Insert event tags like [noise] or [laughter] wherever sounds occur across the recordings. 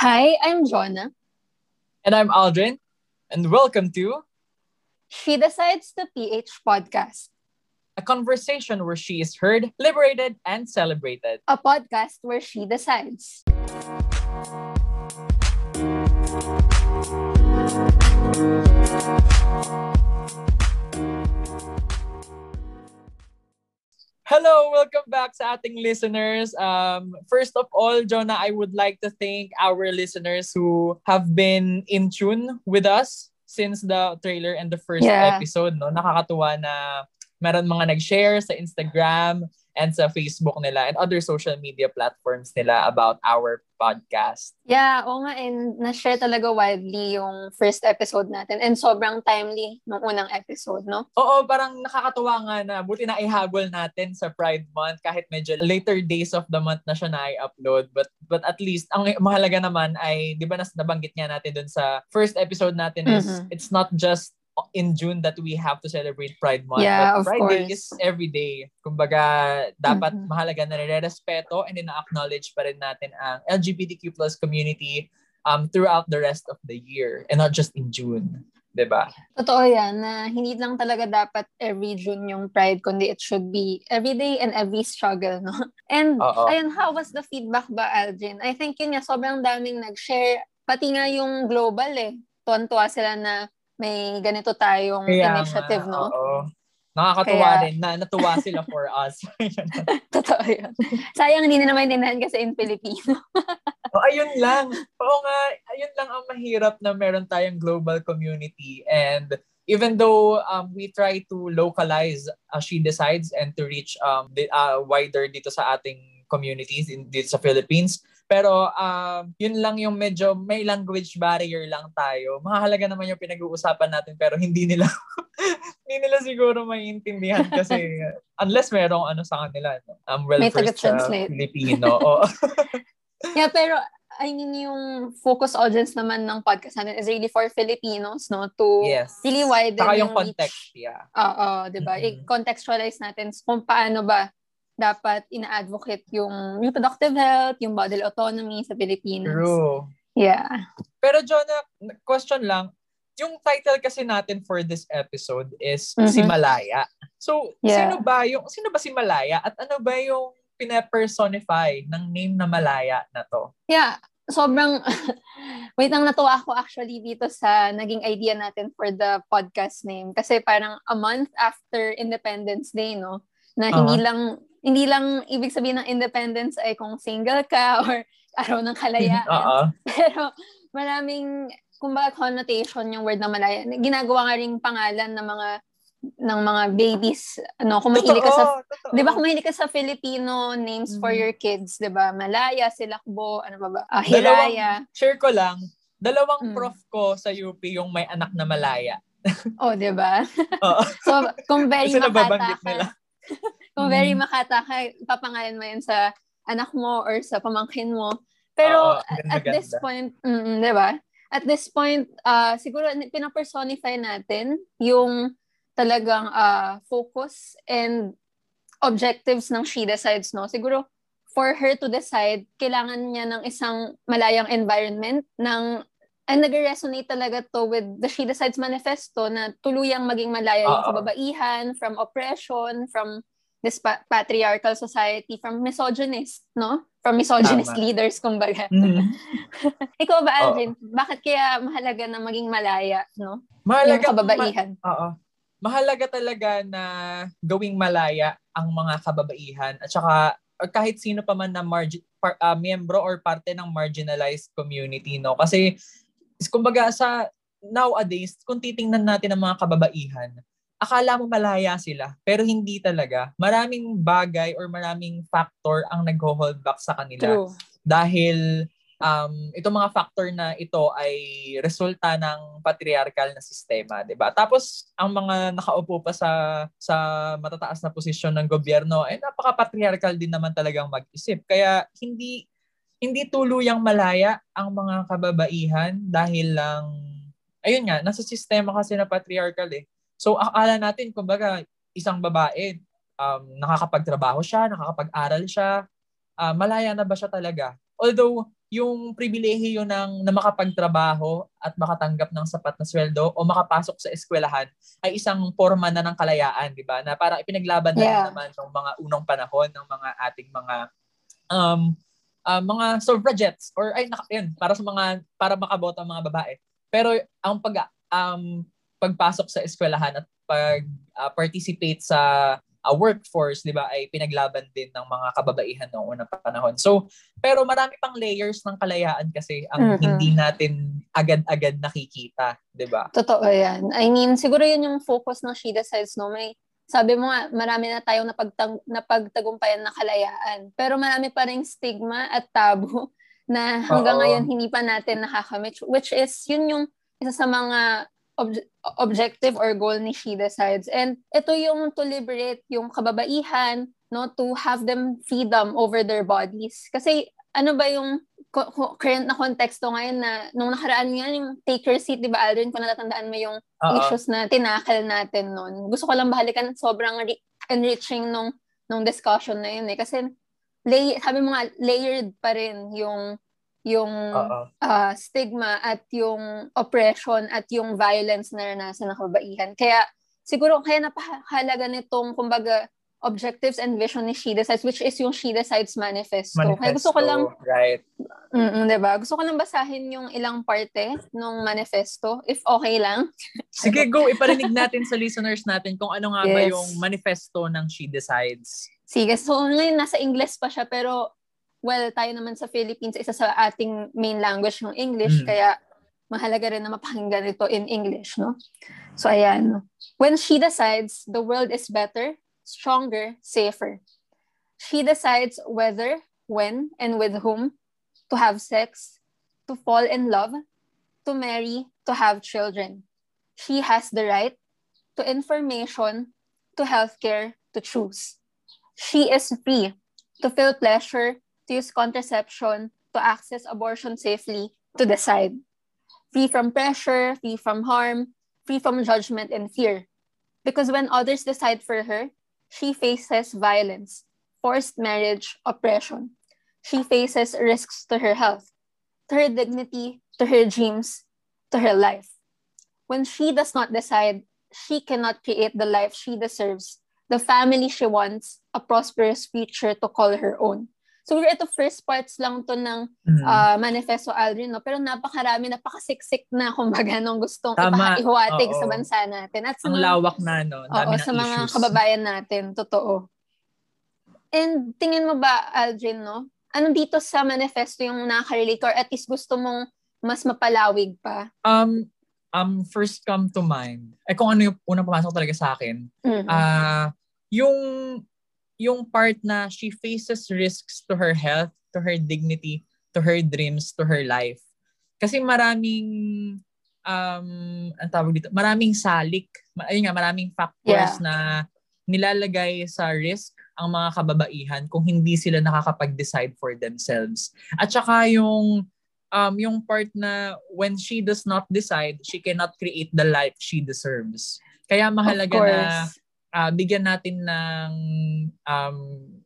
Hi, I'm Jonah. And I'm Aldrin. And welcome to She Decides the PH podcast, a conversation where she is heard, liberated, and celebrated. a podcast where she decides. Hello, welcome back sa ating listeners. Um, first of all, Jonah, I would like to thank our listeners who have been in tune with us since the trailer and the first Yeah. episode. No? Nakakatuwa na meron mga nag-share sa Instagram and sa Facebook nila and other social media platforms nila about our podcast. Yeah, oo nga, and na-share talaga widely yung first episode natin. And sobrang timely nung unang episode, no? Oo, parang nakakatuwa nga na buti na ihabol natin sa Pride Month kahit medyo later days of the month na siya na i-upload. But, but at least, ang mahalaga naman ay, di ba nas nabanggit nga natin dun sa first episode natin is Mhm. it's not just in June that we have to celebrate Pride Month. Yeah, but of Pride Day course. is every day. Kumbaga, dapat Mhm. mahalaga na nire-respeto and ina-acknowledge pa rin natin ang LGBTQ plus community um, throughout the rest of the year and not just in June. 'di ba? Totoo yan, na hindi lang talaga dapat every June yung Pride, kundi it should be every day and every struggle, no? [laughs] And, Oo. ayun, how was the feedback ba, Aldrin? I think yun nga, sobrang daming nag-share, pati nga yung global eh. Tuwan-tuwa sila na may ganito tayong Kaya initiative, nga, no? Oo. Nakakatuwa Kaya- rin na natuwa sila for us. [laughs] Totoo yun. Sayang hindi na naman maintindihan kasi in Filipino. [laughs] oh, ayun lang. Oo nga, ayun lang ang mahirap na meron tayong global community and even though um, we try to localize uh, She Decides and to reach um, the, uh, wider dito sa ating communities in, dito sa Philippines, pero um, yun lang yung medyo may language barrier lang tayo. Mahalaga naman yung pinag-uusapan natin pero hindi nila [laughs] hindi nila siguro maiintindihan kasi unless merong ano sa kanila no? um, well May sa taga-translate. Filipino. Oo. [laughs] Yeah, pero I mean, yung focus audience naman ng podcast natin is really for Filipinos, no? To yes. really widen Saka yung reach. context, yeah. Oo, di ba? Mhm. I-contextualize natin kung paano ba dapat ina-advocate yung reproductive health, yung bodily autonomy sa Pilipinas. True. Yeah. Pero Jonah, question lang, yung title kasi natin for this episode is Si Mhm. Malaya. So, Yeah. sino ba yung sino ba si Malaya at ano ba yung pinapersonify ng name na Malaya na to? Yeah, sobrang [laughs] wait lang natuwa ako actually dito sa naging idea natin for the podcast name kasi parang a month after Independence Day no na hindi lang hindi lang ibig sabihin ng independence ay kung single ka [laughs] or araw ng kalayaan Oo. pero maraming kumbaga connotation yung word na malaya ginagawa nga ring pangalan ng mga ng mga babies ano kung mahilig ka sa Totoo. Di ba kung mahilig ka sa Filipino names for Mhm. your kids, di ba? Malaya, Silakbo, ano ba ba? Ah, Dalawang- Hiraya. Share ko lang, dalawang Mm. prof ko sa UP yung may anak na Malaya. Oh, di ba? [laughs] So, kung very Kasi makata ka, kung very Mhm. makata ka, papangalan mo yan sa anak mo or sa pamangkin mo. Pero Oo, at, at this point, mm, di ba? At this point, ah siguro pinapersonify natin yung talagang ah, focus and objectives ng She Decides, no? Siguro, for her to decide, kailangan niya ng isang malayang environment ng and nag-resonate talaga to with the She Decides manifesto na tuluyang maging malaya yung kababaihan from oppression, from this pa- patriarchal society, from misogynist, no? From misogynist Tama. leaders, kumbaga. Mhm. [laughs] Ikaw ba, Oo. Alvin? Bakit kaya mahalaga na maging malaya, no? Yung Mahalaga, kababaihan. Oo. Mahalaga talaga na gawing malaya ang mga kababaihan at saka or kahit sino pa man na margin, par, ah, miyembro or parte ng marginalized community, no? Kasi, kumbaga sa nowadays, kung titingnan natin ang mga kababaihan, akala mo malaya sila, pero hindi talaga. Maraming bagay or maraming factor ang nag-hold back sa kanila True. dahil um, itong mga factor na ito ay resulta ng patriarchal na sistema, 'di ba? Tapos ang mga nakaupo pa sa sa matataas na posisyon ng gobyerno ay napaka-patriarchal din naman talagang mag-isip. Kaya hindi hindi tuluyang malaya ang mga kababaihan dahil lang ayun nga, nasa sistema kasi na patriarchal eh. So akala natin kumbaga isang babae um, nakakapagtrabaho siya, nakakapag-aral siya, ah, malaya na ba siya talaga? Although yung pribilehiyo ng na makapagtrabaho at makatanggap ng sapat na sweldo o makapasok sa eskwelahan ay isang forma na ng kalayaan, di ba? Na parang ipinaglaban na Yeah. naman ng mga unang panahon ng mga ating mga um uh, mga suffragettes or ay naka, yun, para sa mga para makaboto ang mga babae. Pero ang pag um pagpasok sa eskwelahan at pag uh, participate sa uh, workforce, 'di ba, ay pinaglaban din ng mga kababaihan noong unang panahon. So, pero marami pang layers ng kalayaan kasi ang Mhm. hindi natin agad-agad nakikita, 'di ba? Totoo yan. I mean, siguro yun yung focus ng She Decides, no? May, sabi mo nga, marami na tayong napagtag, napagtagumpayan na kalayaan. Pero marami pa rin stigma at tabu [laughs] na hanggang Oo. ngayon hindi pa natin nakakamit. Which is, yun yung isa sa mga ob- objective or goal ni She Decides. And ito yung to liberate yung kababaihan, no? To have them freedom over their bodies. Kasi ano ba yung current na konteksto ngayon na nung nakaraan nga yung take your seat, di ba Aldrin, kung natatandaan mo yung Oo. issues na tinakal natin noon. Gusto ko lang bahalikan, sobrang re- enriching nung, nung discussion na yun eh. Kasi lay, sabi mo nga, layered pa rin yung yung ah, stigma at yung oppression at yung violence na naranasan ng kababaihan. Kaya siguro kaya napahalaga nitong kumbaga objectives and vision ni She Decides which is yung She Decides Manifesto. Kaya gusto ko lang Manifesto, right. Mm, 'di ba? Gusto ko lang basahin yung ilang parte ng manifesto if okay lang. Sige, go. Iparinig natin sa listeners natin kung ano nga ba Yes. yung manifesto ng She Decides. Sige, so ngayon nasa English pa siya pero well, tayo naman sa Philippines isa sa ating main language yung English Mm. kaya mahalaga rin na mapakinggan ito in English, no? So ayan. When she decides the world is better, stronger, safer. She decides whether, when, and with whom to have sex, to fall in love, to marry, to have children. She has the right to information, to healthcare, to choose. She is free to feel pleasure, to use contraception, to access abortion safely, to decide. Free from pressure, free from harm, free from judgment and fear. Because when others decide for her, she faces violence, forced marriage, oppression. She faces risks to her health, to her dignity, to her dreams, to her life. When she does not decide, she cannot create the life she deserves, the family she wants, a prosperous future to call her own. Siguro ito first parts lang to ng Mm. ah, Manifesto Aldrin, no? pero napakarami, napakasiksik na [laughs] kumbaga nung gustong Tama. ipahiwatig sa bansa natin. At sa Ang mga, lawak na, no? Dami oo, sa mga issues. kababayan natin, totoo. And tingin mo ba, Aldrin, no? Ano dito sa manifesto yung nakaka-relate or at least gusto mong mas mapalawig pa? Um, um, first come to mind, eh kung ano yung unang pumasok talaga sa akin, Mhm. ah yung yung part na she faces risks to her health, to her dignity, to her dreams, to her life. Kasi maraming um ang tawag dito, maraming salik, ayun nga, maraming factors Yeah. na nilalagay sa risk ang mga kababaihan kung hindi sila nakakapag-decide for themselves. At saka yung um yung part na when she does not decide, she cannot create the life she deserves. Kaya mahalaga na ah, bigyan natin ng um,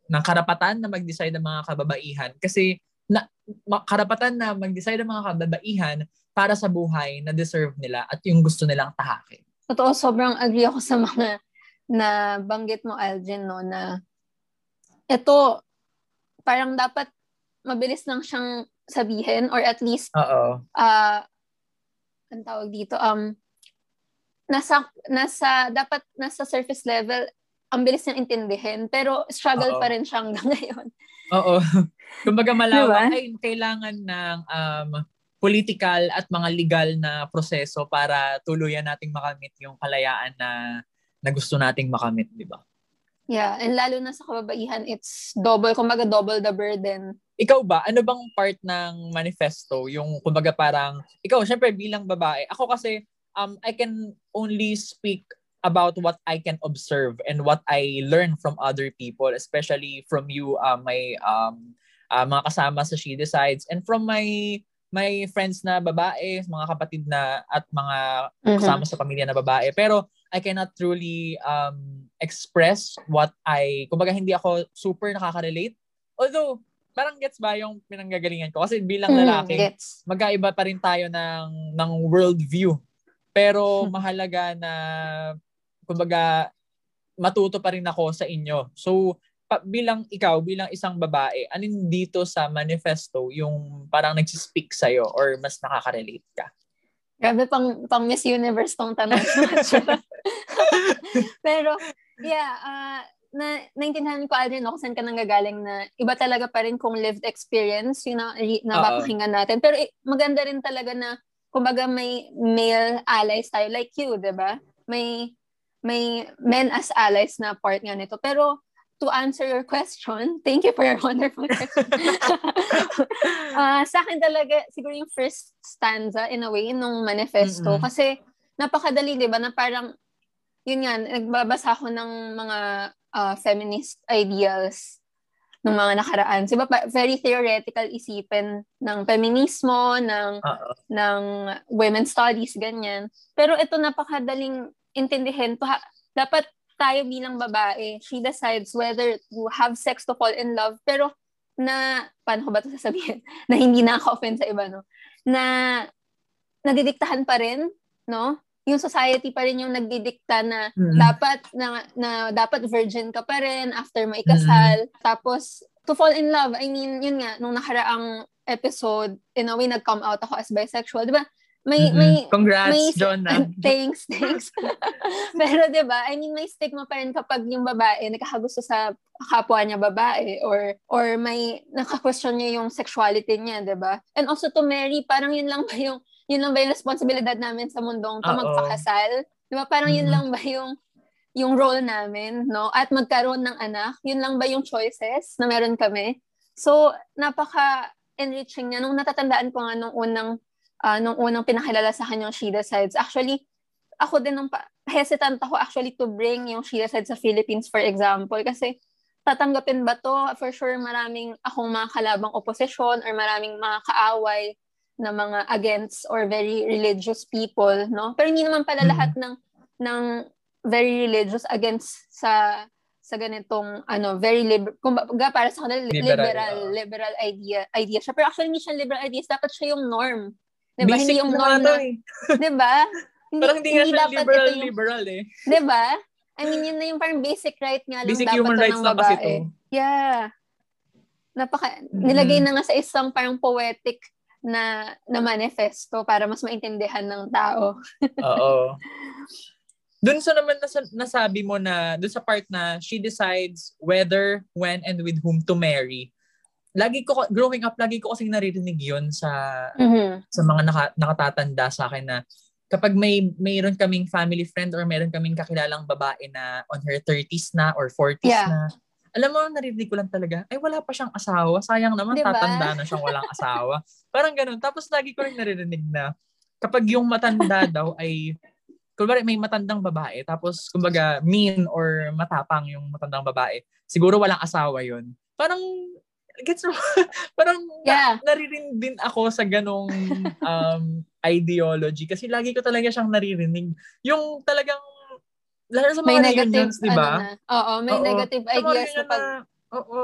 ng karapatan na mag-decide ng mga kababaihan kasi na, ma- karapatan na mag-decide ng mga kababaihan para sa buhay na deserve nila at yung gusto nilang tahakin. Totoo, sobrang agree ako sa mga na banggit mo, Aldrin, no, na ito, parang dapat mabilis lang siyang sabihin or at least, Oo. uh, ang tawag dito, um, nasa, nasa, dapat nasa surface level, ang bilis niyang intindihin, pero struggle Oo. pa rin siya hanggang [laughs] ngayon. Oo. Kumbaga malawak Diba? ay kailangan ng um, political at mga legal na proseso para tuluyan nating makamit yung kalayaan na na gusto nating makamit, di ba? Yeah, and lalo na sa kababaihan, it's double, kumbaga double the burden. ikaw ba, ano bang part ng manifesto? Yung, kumbaga parang, ikaw, syempre bilang babae, ako kasi, um, I can only speak about what I can observe and what I learn from other people, especially from you, uh, my um, uh, mga kasama sa She Decides, and from my my friends na babae, mga kapatid na at mga Mhm. kasama sa pamilya na babae. Pero I cannot truly um, express what I, kumbaga hindi ako super nakaka-relate. Although, parang gets ba yung pinanggagalingan ko? Kasi bilang Mm, lalaki, gets. magkaiba pa rin tayo ng, ng world view. Pero mahalaga na, kumbaga, matuto pa rin ako sa inyo. So, pa, bilang ikaw, bilang isang babae, anin dito sa manifesto yung parang nagsispeak sa'yo or mas nakaka-relate ka? Grabe pang, pang Miss Universe tong tanong. [laughs] Pero, yeah, uh, na, naintindihan ko no, kung saan ka nanggagaling na iba talaga pa rin kung lived experience yung na, napapakinggan natin. Pero eh, maganda rin talaga na kumbaga may male allies tayo like you, di ba? May may men as allies na part nga nito. Pero to answer your question, thank you for your [laughs] wonderful question. uh, [laughs] sa akin talaga, siguro yung first stanza in a way nung manifesto. Mm-hmm. Kasi napakadali, di ba, na parang, yun nga, nagbabasa ako ng mga uh, feminist ideals ng mga nakaraan. Diba, very theoretical isipin ng feminismo, ng, Uh-oh. ng women's studies, ganyan. Pero ito napakadaling intindihin. Ha- dapat tayo bilang babae, she decides whether to have sex to fall in love. Pero na, paano ko ba ito sasabihin? [laughs] na hindi nakaka-offend sa iba, no? Na nadidiktahan pa rin, no? Yung society pa rin yung nagdidikta na Mm. dapat na, na dapat virgin ka pa rin after mo ikasal. Tapos to fall in love, I mean, yun nga nung nakaraang episode, in a way nag-come out ako as bisexual, 'di ba? May Mhm. may Congrats, may Jonah. [laughs] thanks, thanks. [laughs] Pero 'di ba? I mean, may stigma pa rin kapag yung babae nakakagusto sa kapwa niya babae or or may naka-question niya yung sexuality niya, 'di ba? And also to marry, parang yun lang ba yung yun lang ba yung responsibilidad namin sa mundong to Oo. magpakasal? 'Di ba? Parang yun Mhm. lang ba yung yung role namin, no? At magkaroon ng anak, yun lang ba yung choices na meron kami? So, napaka enriching niya nung natatandaan ko nga nung unang ah, nung unang pinakilala sa akin yung Shida Sides. Actually, ako din nung pa- hesitant ako actually to bring yung Shida Sides sa Philippines for example kasi tatanggapin ba to? For sure maraming akong mga kalabang opposition or maraming mga kaaway na mga against or very religious people, no? Pero hindi naman pala Mhm. lahat ng ng very religious against sa sa ganitong ano very liber kumbaga para sa kanila li- Liberal, liberal oo. liberal idea idea siya pero actually hindi siya liberal ideas dapat siya yung norm 'di ba Basic hindi yung na norm to na eh. 'di ba hindi, Parang hindi nga siya liberal, yung, liberal eh. 'di ba I mean yun na yung parang basic right nga lang Basic dapat human to rights ng kasi babae to. yeah napaka Mhm. nilagay na nga sa isang parang poetic na na manifesto para mas maintindihan ng tao Oo. [laughs] Doon sa naman nasa, nasabi mo na, doon sa part na she decides whether, when, and with whom to marry. Lagi ko, growing up, lagi ko kasing naririnig yun sa Mhm. sa mga naka, nakatatanda sa akin na kapag may mayroon kaming family friend or mayroon kaming kakilalang babae na on her 30s na or 40s Yeah. na, alam mo, narinig ko lang talaga, ay wala pa siyang asawa. Sayang naman, Diba? tatanda na siyang walang asawa. Parang ganun. Tapos lagi ko rin naririnig na kapag yung matanda [laughs] daw ay kunwari may matandang babae, tapos kumbaga mean or matapang yung matandang babae, siguro walang asawa yun. Parang, gets mo? [laughs] parang Yeah. na, naririnig din ako sa ganong um, ideology kasi lagi ko talaga siyang naririnig. Yung talagang, lalo sa may mga negative reunions, di ba? ano na. Oo, may Oo. negative Sa mga ideas na pag oo.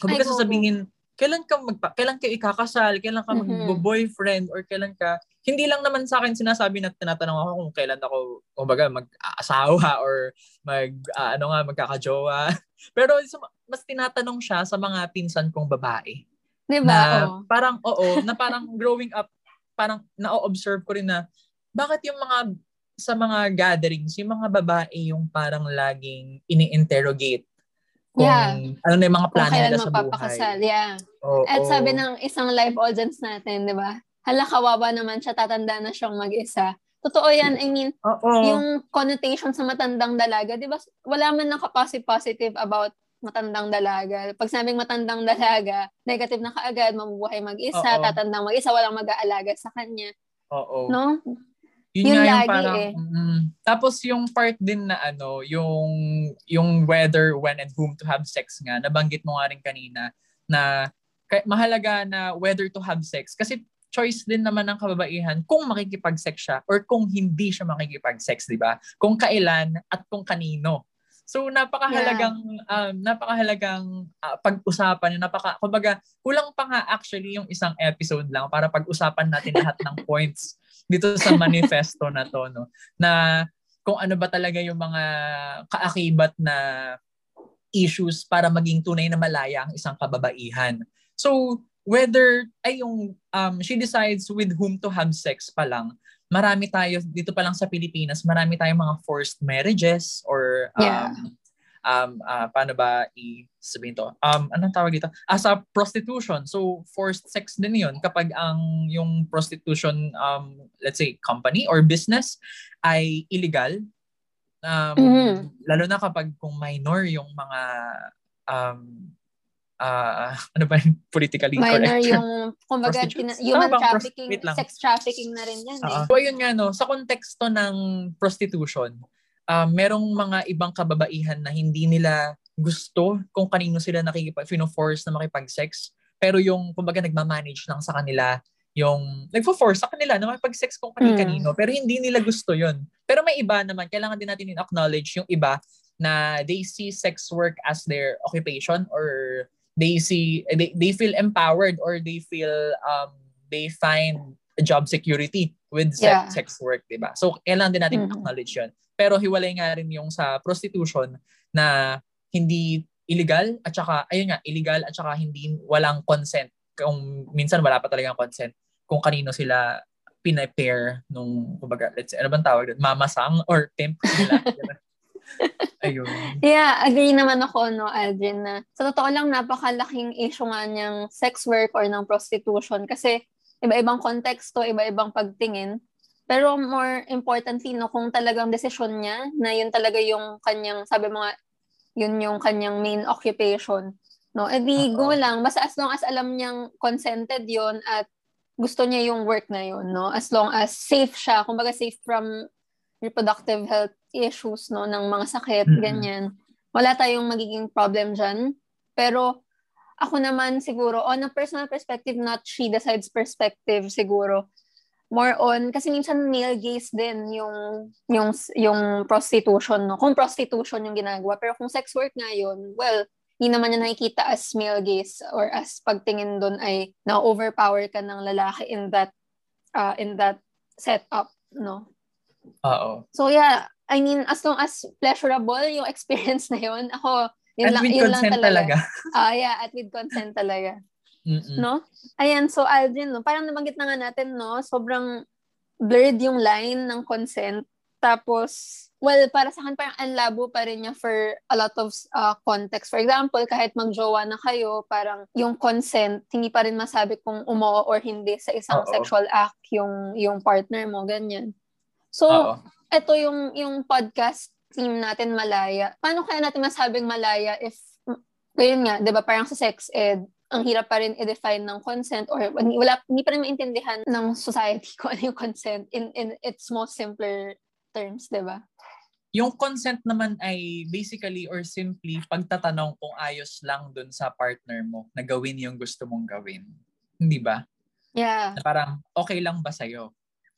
Kung go, sasabihin, kailan ka magpa, kailan ka ikakasal, kailan ka Mhm. magbo-boyfriend, or kailan ka, hindi lang naman sa akin sinasabi na tinatanong ako kung kailan ako, kumbaga, mag-asawa or mag, ah, ano nga, magkakajowa. [laughs] Pero mas tinatanong siya sa mga pinsan kong babae. Di ba? Parang, oo, na parang [laughs] growing up, parang na-observe ko rin na, bakit yung mga, sa mga gatherings, yung mga babae yung parang laging ini-interrogate kung Yeah. ano na yung mga plano nila sa buhay. Yeah. Oo. At sabi ng isang live audience natin, di ba? Hala, kawawa naman siya, tatanda na siyang mag-isa. Totoo yan. I mean, Oo. yung connotation sa matandang dalaga, di ba? Wala man lang positive about matandang dalaga. Pag sabing matandang dalaga, negative na kaagad, mabubuhay mag-isa, Oo. tatandang mag-isa, walang mag-aalaga sa kanya. Oo. No? Yun, Yun nga yung parang, eh. mm, tapos yung part din na ano, yung, yung whether, when, and whom to have sex nga, nabanggit mo nga rin kanina, na kay- mahalaga na whether to have sex. Kasi choice din naman ng kababaihan kung makikipag-sex siya or kung hindi siya makikipag-sex, di ba? Kung kailan at kung kanino. So napakahalagang yeah. um napakahalagang uh, pag-usapan, napaka kumbaga kulang pa nga actually yung isang episode lang para pag-usapan natin lahat ng [laughs] points dito sa [laughs] manifesto na to no na kung ano ba talaga yung mga kaakibat na issues para maging tunay na malaya ang isang kababaihan. So whether ay yung um, she decides with whom to have sex pa lang marami tayo dito pa lang sa Pilipinas, marami tayong mga forced marriages or um, yeah. Um uh, paano ba i sabihin to? Um anong tawag dito? As a prostitution. So forced sex din 'yon kapag ang yung prostitution um let's say company or business ay illegal. Um mm-hmm. lalo na kapag kung minor yung mga um uh, ano ba yung politically Minor correct? yung, kumbaga, tina- human trafficking, sex trafficking na rin yan. Uh-huh. Eh. So, ayun nga, no, sa konteksto ng prostitution, uh, merong mga ibang kababaihan na hindi nila gusto kung kanino sila nakikipag, force na makipag-sex. Pero yung, kumbaga, nagmamanage lang sa kanila yung nagfo-force sa kanila na makipag-sex kung kanino. Mm. Pero hindi nila gusto yon Pero may iba naman, kailangan din natin in-acknowledge yung iba na they see sex work as their occupation or they see they, they feel empowered or they feel um they find job security with sex, yeah. sex work, 'di ba? So kailangan din natin mm-hmm. acknowledge 'yon. Pero hiwalay nga rin yung sa prostitution na hindi illegal at saka ayun nga illegal at saka hindi walang consent. Kung minsan wala pa talagang consent kung kanino sila pinapair nung kumbaga let's say ano bang tawag doon mamasang or pimp nila [laughs] Ayun. Yeah, agree naman ako, no, Aldrin, na sa totoo lang, napakalaking issue nga niyang sex work or ng prostitution kasi iba-ibang konteksto, iba-ibang pagtingin. Pero more importantly, no, kung talagang desisyon niya na yun talaga yung kanyang, sabi mo nga, yun yung kanyang main occupation. No, edi uh-huh. go lang. Basta as long as alam niyang consented yon at gusto niya yung work na yun, no? As long as safe siya, kumbaga safe from reproductive health issues no ng mga sakit mm-hmm. ganyan wala tayong magiging problem diyan pero ako naman siguro on a personal perspective not she decides perspective siguro. More on kasi minsan male gaze din yung yung yung prostitution no? Kung prostitution yung ginagawa. Pero kung sex work nga yun well hindi naman niya nakikita as male gaze or as pagtingin doon ay na overpower ka ng lalaki in that uh, in that setup no? Oo. So yeah, I mean, as long as pleasurable yung [laughs] experience na yun, ako, yun at lang, with yun consent lang talaga. talaga. [laughs] Ah, uh, yeah, at with consent talaga. Mm-mm. No? Ayan, so Aldrin, no, parang nabanggit na nga natin, no, sobrang blurred yung line ng consent. Tapos, well, para sa akin, parang ang labo pa rin niya for a lot of uh, context. For example, kahit magjowa na kayo, parang yung consent, hindi pa rin masabi kung umoo or hindi sa isang Uh-oh. sexual act yung, yung partner mo, ganyan. So, Uh-oh. ito yung, yung podcast team natin Malaya. Paano kaya natin masabing Malaya if, ngayon nga, di ba, parang sa sex ed, ang hirap pa rin i-define ng consent or wala, hindi pa rin maintindihan ng society [laughs] kung ano yung consent in, in its most simpler terms, di ba? Yung consent naman ay basically or simply pagtatanong kung ayos lang dun sa partner mo na gawin yung gusto mong gawin. Hindi ba? Yeah. Na parang okay lang ba sa'yo?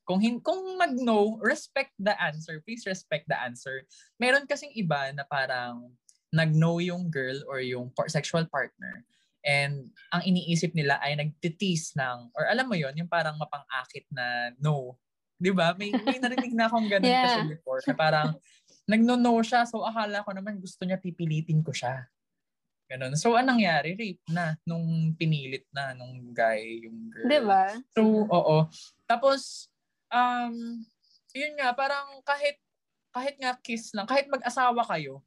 Kung, hin- kung mag-no, respect the answer. Please respect the answer. Meron kasing iba na parang nag-no yung girl or yung sexual partner. And ang iniisip nila ay nagtitis ng, or alam mo yon yung parang mapang-akit na no. Di ba? May, may narinig na akong ganun yeah. kasi before. Na parang nagno-no siya, so akala ko naman gusto niya pipilitin ko siya. Ganun. So, anong nangyari? Rape na nung pinilit na nung guy, yung girl. Di ba? So, oo. Tapos, um, yun nga, parang kahit, kahit nga kiss lang, kahit mag-asawa kayo,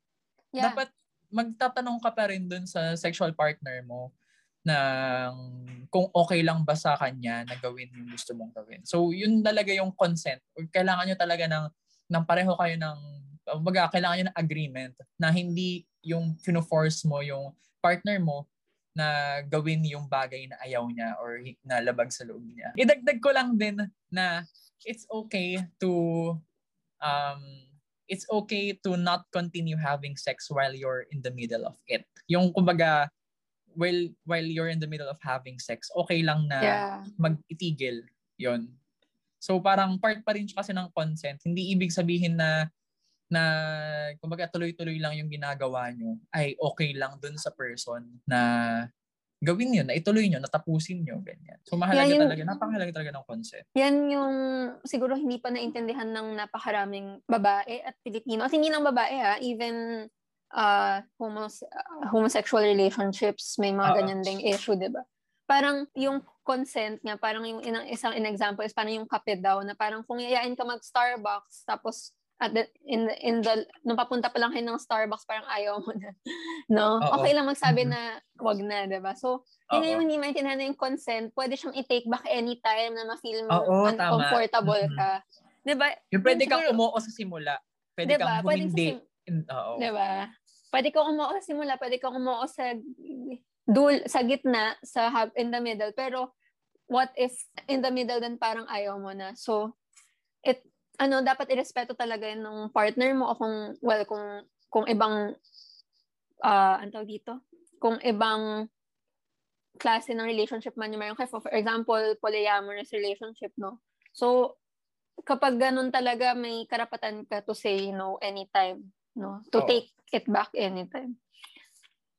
yeah. dapat magtatanong ka pa rin dun sa sexual partner mo na kung okay lang ba sa kanya na gawin yung gusto mong gawin. So, yun talaga yung consent. Kailangan nyo talaga ng, ng pareho kayo ng, baga, kailangan nyo ng agreement na hindi yung fino-force mo yung partner mo na gawin yung bagay na ayaw niya or na labag sa loob niya. Idagdag ko lang din na it's okay to um it's okay to not continue having sex while you're in the middle of it. Yung kumbaga while while you're in the middle of having sex, okay lang na yeah. mag-itigil 'yon. So parang part pa rin kasi ng consent. Hindi ibig sabihin na na kumbaga tuloy-tuloy lang yung ginagawa nyo ay okay lang dun sa person na gawin yun, na ituloy nyo, natapusin nyo, ganyan. So mahalaga Yeah, yung- talaga, napakahalaga talaga ng consent. Yan yung siguro hindi pa naintindihan ng napakaraming babae at Pilipino. At hindi lang babae ha, even uh, homos- uh, homosexual relationships, may mga Oo. ganyan ding issue, di ba? Parang yung consent nga, parang yung inang, isang in example is parang yung kape daw, na parang kung yayain ka mag-Starbucks, tapos at the, in the, in the, nung papunta pa lang kayo ng Starbucks, parang ayaw mo na. [laughs] No? Oo. Okay lang magsabi na wag na, di ba? So, yun yung hindi maintindihan na yung consent, pwede siyang i-take back anytime na ma-feel mo tama. uncomfortable Mhm. ka. Di ba? Yung pwede kang umuo sa simula. Pwede Di ba? kang humindi. sim- In- Oo. Di ba? Pwede kang umuo sa simula, pwede kang umuo sa dul sa gitna, sa hub in the middle. Pero what if in the middle then parang ayaw mo na? So it ano dapat irespeto talaga yun ng partner mo o kung well kung kung ibang ah ano tawag dito? Kung ibang klase ng relationship man yung meron kayo. For, example, polyamorous relationship, no? So, kapag ganun talaga, may karapatan ka to say no anytime, no? To Oo. take it back anytime.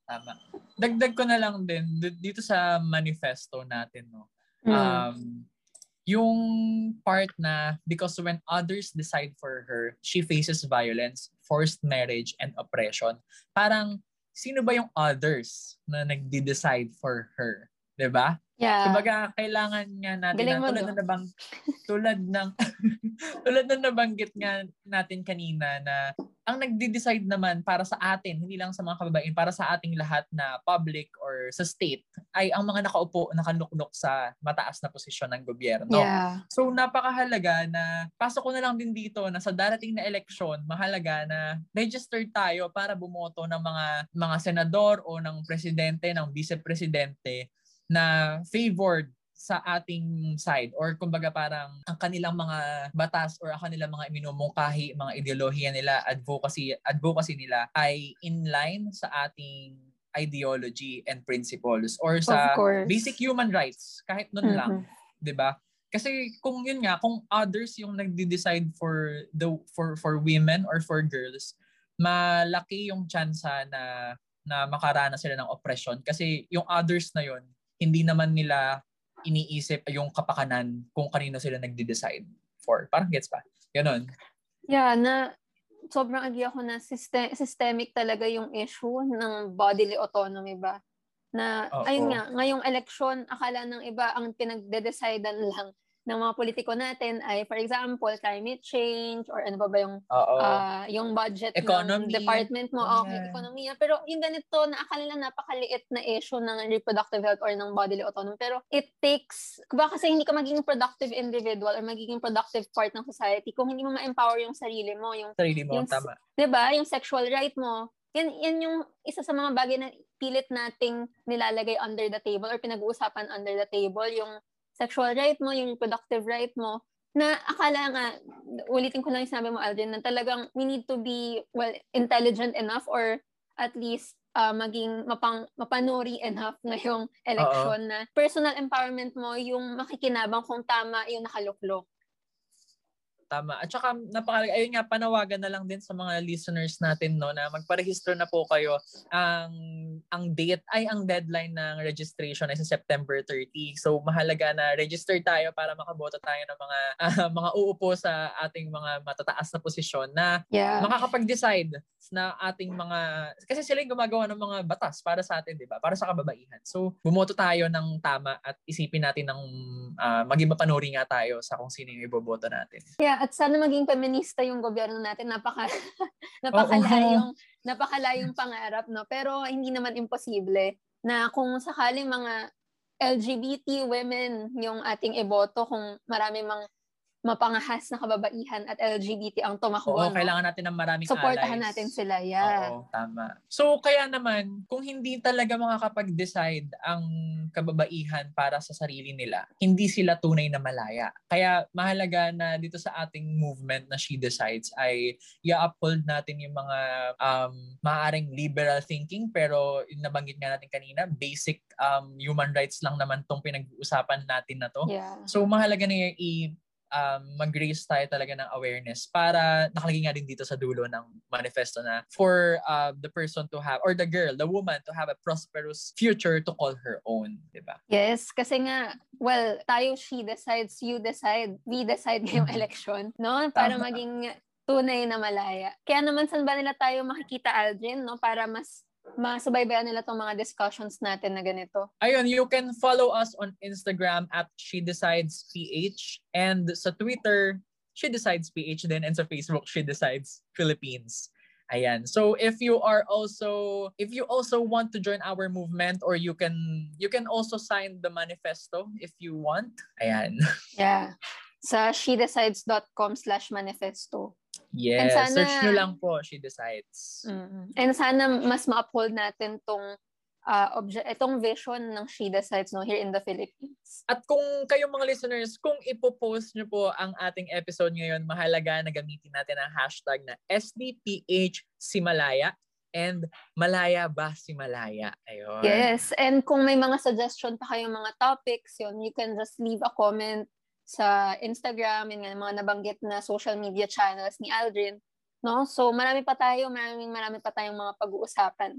Tama. Dagdag ko na lang din dito sa manifesto natin, no. Mm. Yung part na because when others decide for her, she faces violence, forced marriage, and oppression. Parang, sino ba yung others na nagde-decide for her? ba? Yeah. Kumbaga, kailangan nga natin Galing na tulad no? na nabang tulad ng [laughs] tulad ng nabanggit nga natin kanina na ang nagde-decide naman para sa atin, hindi lang sa mga kababayan, para sa ating lahat na public or sa state ay ang mga nakaupo, nakaluklok sa mataas na posisyon ng gobyerno. yeah. So napakahalaga na pasok ko na lang din dito na sa darating na eleksyon, mahalaga na registered tayo para bumoto ng mga mga senador o ng presidente, ng vice-presidente na favored sa ating side or kumbaga parang ang kanilang mga batas or ang kanilang mga minumungkahi, mga ideolohiya nila, advocacy advocacy nila ay in line sa ating ideology and principles or sa basic human rights kahit nun lang Mhm. 'di ba? Kasi kung yun nga, kung others yung nagde-decide for the for for women or for girls, malaki yung tsansa na na makaranas sila ng oppression kasi yung others na yun, hindi naman nila iniisip yung kapakanan kung kanino sila nagde-decide for. Parang gets pa? Ganon. Yeah, na sobrang agree ako na syste- systemic talaga yung issue ng bodily autonomy ba? Na, Oo. ayun nga, ngayong election, akala ng iba ang pinagde-decidean lang ng mga politiko natin ay, for example, climate change or ano ba ba yung ah, yung budget Economy. ng department mo, okay, Yeah. ekonomiya. Pero yung ganito, na akala lang napakaliit na issue ng reproductive health or ng bodily autonomy. Pero it takes, baka kasi hindi ka magiging productive individual or magiging productive part ng society kung hindi mo ma-empower yung sarili mo, yung, Sarili mo, yung- tama. 'di ba yung sexual right mo. Yan, yan yung isa sa mga bagay na pilit nating nilalagay under the table or pinag-uusapan under the table, yung sexual right mo, yung reproductive right mo, na akala nga, ulitin ko lang yung sinabi mo, Aldrin, na talagang we need to be, well, intelligent enough or at least uh, maging mapang, mapanuri enough ngayong election na personal empowerment mo yung makikinabang kung tama yung nakaluklok. Tama. At saka napakalaga, ayun nga, panawagan na lang din sa mga listeners natin no, na magparehistro na po kayo. Ang ang date ay ang deadline ng registration ay sa September 30. So mahalaga na register tayo para makaboto tayo ng mga ah, mga uupo sa ating mga matataas na posisyon na Yeah. makakapag-decide na ating mga kasi sila yung gumagawa ng mga batas para sa atin, 'di ba? Para sa kababaihan. So bumoto tayo ng tama at isipin natin ng ah, maging mapanuri nga tayo sa kung sino yung iboboto natin. Yeah, at sana maging feminista yung gobyerno natin. Napaka [laughs] napakalayong [laughs] napakalayong pangarap, no? Pero hindi naman imposible na kung sakali mga LGBT women yung ating iboto kung marami mang mapangahas na kababaihan at LGBT ang tumakbo. Oo, no? kailangan natin ng maraming Supportahan allies. natin sila. Yeah. Oo, tama. So, kaya naman, kung hindi talaga makakapag-decide ang kababaihan para sa sarili nila, hindi sila tunay na malaya. Kaya mahalaga na dito sa ating movement na She Decides ay i-uphold natin yung mga um, maaaring liberal thinking pero nabanggit nga natin kanina, basic um, human rights lang naman tong pinag-uusapan natin na to. Yeah. So mahalaga na i um, mag-raise tayo talaga ng awareness para nakalagay nga din dito sa dulo ng manifesto na for uh, the person to have, or the girl, the woman to have a prosperous future to call her own, di ba? Yes, kasi nga, well, tayo she decides, you decide, we decide ngayong election, no? Para Tama. maging tunay na malaya. Kaya naman saan ba nila tayo makikita, Aldrin, no? Para mas masubaybayan nila tong mga discussions natin na ganito. Ayun, you can follow us on Instagram at She Decides PH and sa Twitter, She Decides PH din and sa Facebook, She Decides Philippines. Ayan. So if you are also if you also want to join our movement or you can you can also sign the manifesto if you want. Ayan. [laughs] Yeah. Sa shedecides.com slash manifesto. Yes. sana- Search nyo lang po, She Decides. mm And sana mas ma-uphold natin tong uh, obje- itong vision ng She Decides no, here in the Philippines. At kung kayong mga listeners, kung ipopost nyo po ang ating episode ngayon, mahalaga na gamitin natin ang hashtag na SDPH si Malaya and Malaya ba si Malaya? Ayun. Yes, and kung may mga suggestion pa kayong mga topics, yun, you can just leave a comment sa Instagram, nga, mga nabanggit na social media channels ni Aldrin. No? So, marami pa tayo, maraming marami pa tayong mga pag-uusapan.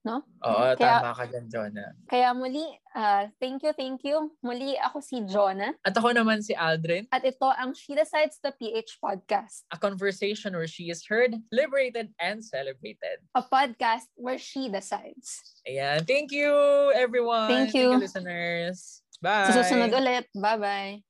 No? Oo, Kaya- tama ka dyan, Jonah. Kaya muli, ah, thank you, thank you. Muli, ako si Jonah. At ako naman si Aldrin, At ito ang She Decides the PH Podcast. a conversation where she is heard, liberated, and celebrated. A podcast where she decides. Ayan. Thank you, everyone. Thank you. listeners. Bye. Sa susunod ulit. Bye-bye.